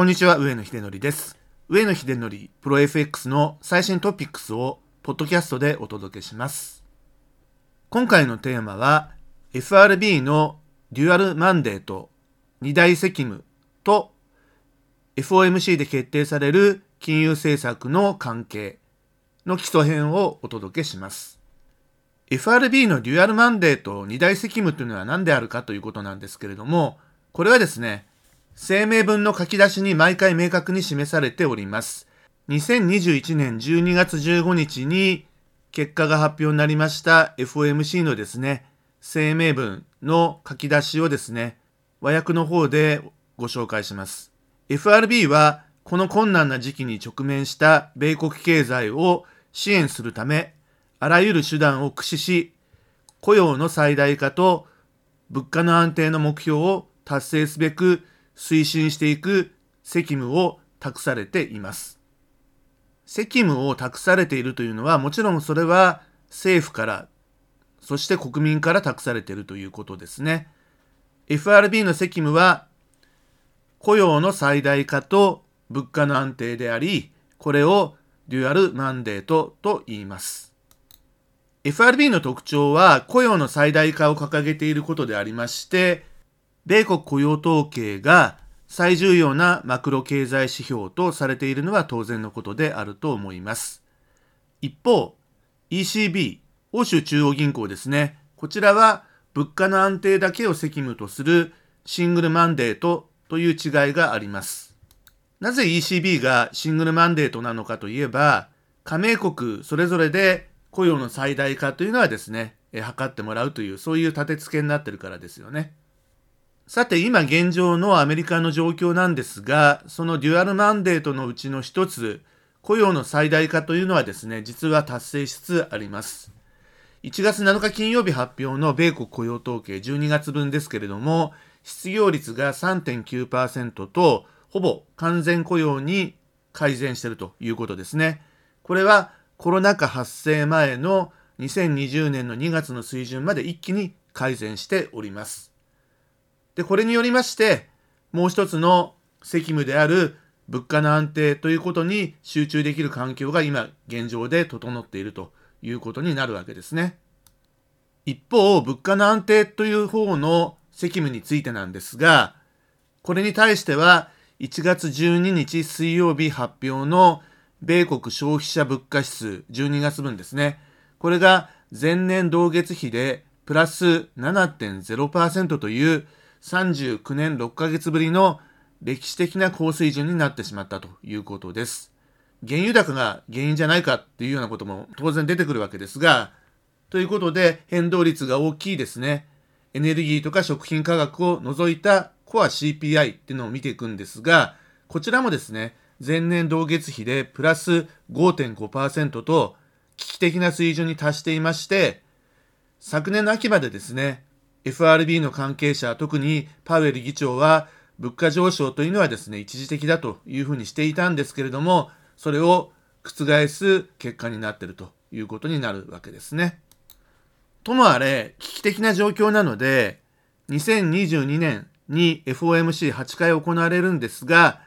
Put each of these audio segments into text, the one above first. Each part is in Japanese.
こんにちは、上野秀則です。上野秀則プロ FX の最新トピックスをポッドキャストでお届けします。今回のテーマは FRB のデュアルマンデート二大責務と FOMC で決定される金融政策の関係の基礎編をお届けします。FRB のデュアルマンデート二大責務というのは何であるかということなんですけれども、これはですね、声明文の書き出しに毎回明確に示されております。2021年12月15日に結果が発表になりました FOMC のですね、声明文の書き出しをですね、和訳の方でご紹介します。FRB はこの困難な時期に直面した米国経済を支援するため、あらゆる手段を駆使し、雇用の最大化と物価の安定の目標を達成すべく推進していく責務を託されています。責務を託されているというのは、もちろんそれは政府から、そして国民から託されているということですね。FRB の責務は、雇用の最大化と物価の安定であり、これをデュアルマンデートと言います。FRB の特徴は雇用の最大化を掲げていることでありまして、米国雇用統計が最重要なマクロ経済指標とされているのは当然のことであると思います。一方、ECB、欧州中央銀行ですね。こちらは物価の安定だけを責務とするシングルマンデートという違いがあります。なぜ ECB がシングルマンデートなのかといえば、加盟国それぞれで雇用の最大化というのはですね、え測ってもらうという、そういう立て付けになってるからですよね。さて、今現状のアメリカの状況なんですが、そのデュアルマンデートのうちの一つ、雇用の最大化というのはですね、実は達成しつつあります。1月7日金曜日発表の米国雇用統計12月分ですけれども、失業率が3.9%と、ほぼ完全雇用に改善しているということですね。これはコロナ禍発生前の2020年の2月の水準まで一気に改善しております。で、これによりまして、もう一つの責務である物価の安定ということに集中できる環境が今現状で整っているということになるわけですね。一方、物価の安定という方の責務についてなんですが、これに対しては1月12日水曜日発表の米国消費者物価指数12月分ですね。これが前年同月比でプラス7.0%という39年6ヶ月ぶりの歴史的な高水準になってしまったということです。原油高が原因じゃないかっていうようなことも当然出てくるわけですが、ということで変動率が大きいですね。エネルギーとか食品価格を除いたコア CPI っていうのを見ていくんですが、こちらもですね、前年同月比でプラス5.5%と危機的な水準に達していまして、昨年の秋までですね、FRB の関係者、特にパウエル議長は物価上昇というのはですね、一時的だというふうにしていたんですけれども、それを覆す結果になっているということになるわけですね。ともあれ、危機的な状況なので、2022年に FOMC8 回行われるんですが、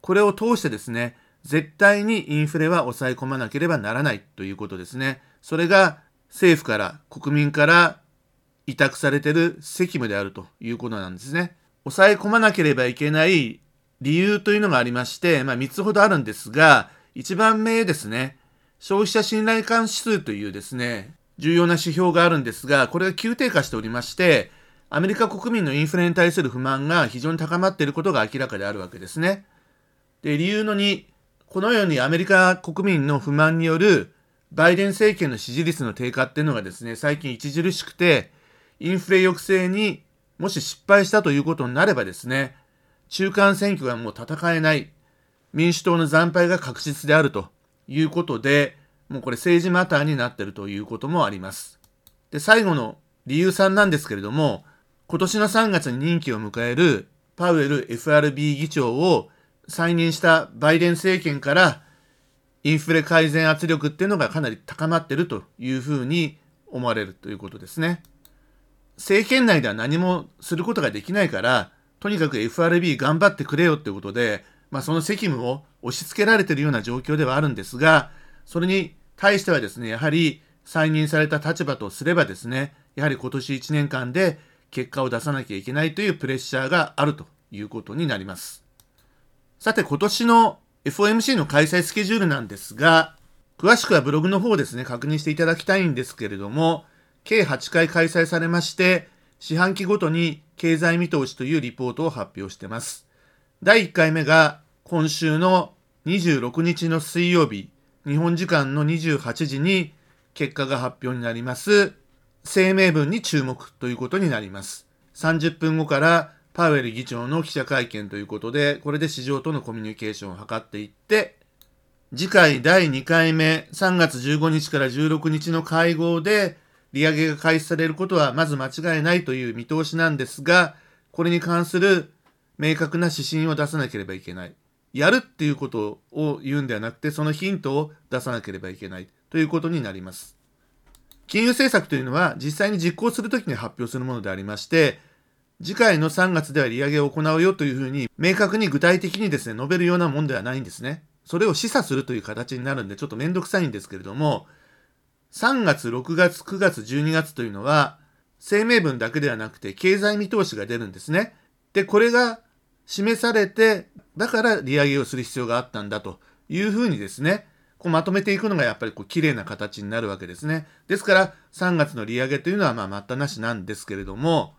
これを通してですね、絶対にインフレは抑え込まなければならないということですね。それが政府から国民から委託されてる責務であるということなんですね。抑え込まなければいけない理由というのがありまして、まあ3つほどあるんですが、1番目ですね、消費者信頼感指数というですね、重要な指標があるんですが、これが急低下しておりまして、アメリカ国民のインフレに対する不満が非常に高まっていることが明らかであるわけですね。で、理由の2、このようにアメリカ国民の不満によるバイデン政権の支持率の低下っていうのがですね、最近著しくて、インフレ抑制にもし失敗したということになればですね、中間選挙がもう戦えない、民主党の惨敗が確実であるということで、もうこれ政治マターになっているということもあります。で、最後の理由3なんですけれども、今年の3月に任期を迎えるパウエル FRB 議長を再任したバイデン政権からインフレ改善圧力っていうのがかなり高まっているというふうに思われるということですね。政権内では何もすることができないから、とにかく FRB 頑張ってくれよってことで、まあ、その責務を押し付けられているような状況ではあるんですが、それに対してはですね、やはり再任された立場とすればですね、やはり今年1年間で結果を出さなきゃいけないというプレッシャーがあるということになります。さて今年の FOMC の開催スケジュールなんですが、詳しくはブログの方ですね、確認していただきたいんですけれども、計8回開催されまして、四半期ごとに経済見通しというリポートを発表しています。第1回目が今週の26日の水曜日、日本時間の28時に結果が発表になります。声明文に注目ということになります。30分後からパウエル議長の記者会見ということで、これで市場とのコミュニケーションを図っていって、次回第2回目、3月15日から16日の会合で、利上げが開始されることはまず間違いないという見通しなんですが、これに関する明確な指針を出さなければいけない。やるっていうことを言うんではなくて、そのヒントを出さなければいけないということになります。金融政策というのは実際に実行するときに発表するものでありまして、次回の3月では利上げを行うよというふうに明確に具体的にですね、述べるようなもんではないんですね。それを示唆するという形になるんでちょっとめんどくさいんですけれども、3月、6月、9月、12月というのは、声明文だけではなくて経済見通しが出るんですね。で、これが示されて、だから利上げをする必要があったんだというふうにですね、こうまとめていくのがやっぱりこう綺麗な形になるわけですね。ですから3月の利上げというのはまあ待ったなしなんですけれども、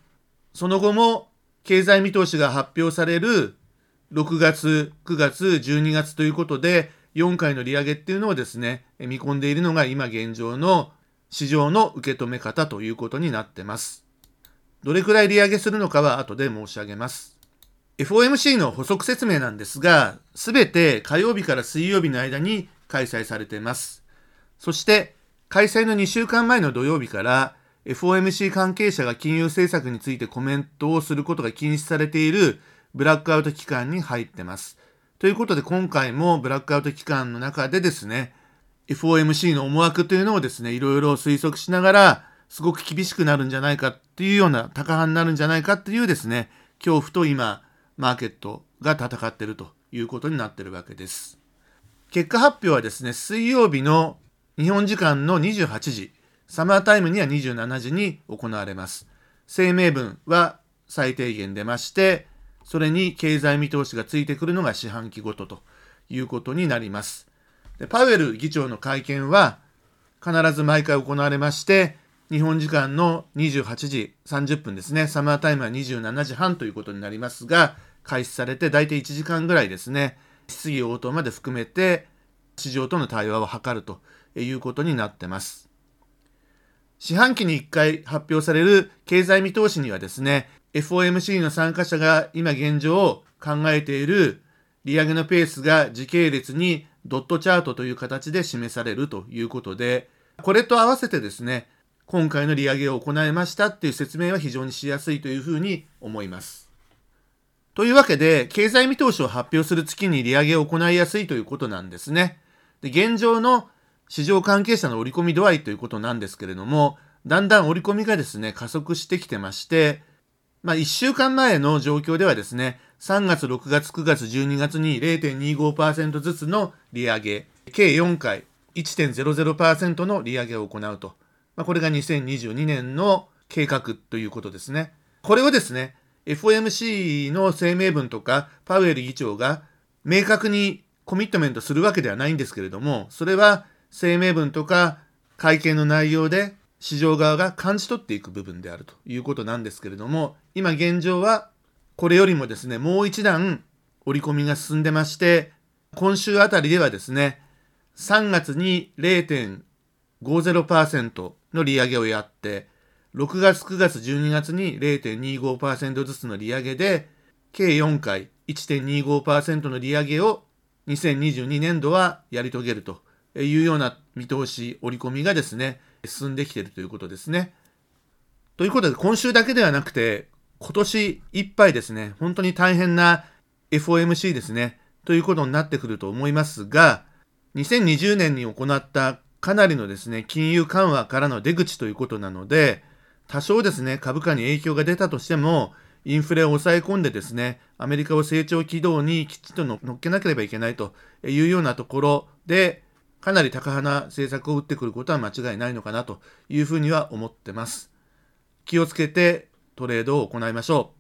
その後も経済見通しが発表される6月、9月、12月ということで、4回の利上げっていうのをですね、見込んでいるのが今現状の市場の受け止め方ということになってます。どれくらい利上げするのかは後で申し上げます。FOMC の補足説明なんですが、すべて火曜日から水曜日の間に開催されています。そして、開催の2週間前の土曜日から、FOMC 関係者が金融政策についてコメントをすることが禁止されているブラックアウト期間に入ってます。ということで今回もブラックアウト期間の中でですね、FOMC の思惑というのをですね、いろいろ推測しながら、すごく厳しくなるんじゃないかっていうような、高派になるんじゃないかっていうですね、恐怖と今、マーケットが戦ってるということになってるわけです。結果発表はですね、水曜日の日本時間の28時、サマータイムには27時に行われます。声明文は最低限出まして、それに経済見通しがついてくるのが四半期ごとということになります。でパウエル議長の会見は必ず毎回行われまして、日本時間の28時30分ですね、サマータイムは27時半ということになりますが、開始されて大体1時間ぐらいですね、質疑応答まで含めて市場との対話を図るということになってます。四半期に1回発表される経済見通しにはですね、FOMC の参加者が今現状考えている利上げのペースが時系列にドットチャートという形で示されるということで、これと合わせてですね、今回の利上げを行いましたっていう説明は非常にしやすいというふうに思います。というわけで、経済見通しを発表する月に利上げを行いやすいということなんですね。で現状の市場関係者の織り込み度合いということなんですけれども、だんだん織り込みがですね、加速してきてまして、まあ1週間前の状況ではですね、3月、6月、9月、12月に0.25%ずつの利上げ、計4回1.00%の利上げを行うと。まあ、これが2022年の計画ということですね。これをですね、FOMC の声明文とかパウエル議長が明確にコミットメントするわけではないんですけれども、それは声明文とか会見の内容で市場側が感じ取っていく部分であるということなんですけれども、今現状はこれよりもですね、もう一段織り込みが進んでまして、今週あたりではですね、3月に0.50%の利上げをやって、6月、9月、12月に0.25%ずつの利上げで、計4回1.25%の利上げを2022年度はやり遂げるというような見通し、織り込みがですね、進んできているということですね。ということで、今週だけではなくて、今年いっぱいですね、本当に大変な FOMC ですね、ということになってくると思いますが、2020年に行ったかなりのですね、金融緩和からの出口ということなので、多少ですね、株価に影響が出たとしても、インフレを抑え込んでですね、アメリカを成長軌道にきちっと乗っけなければいけないというようなところで、かなり高派な政策を打ってくることは間違いないのかなというふうには思ってます。気をつけてトレードを行いましょう。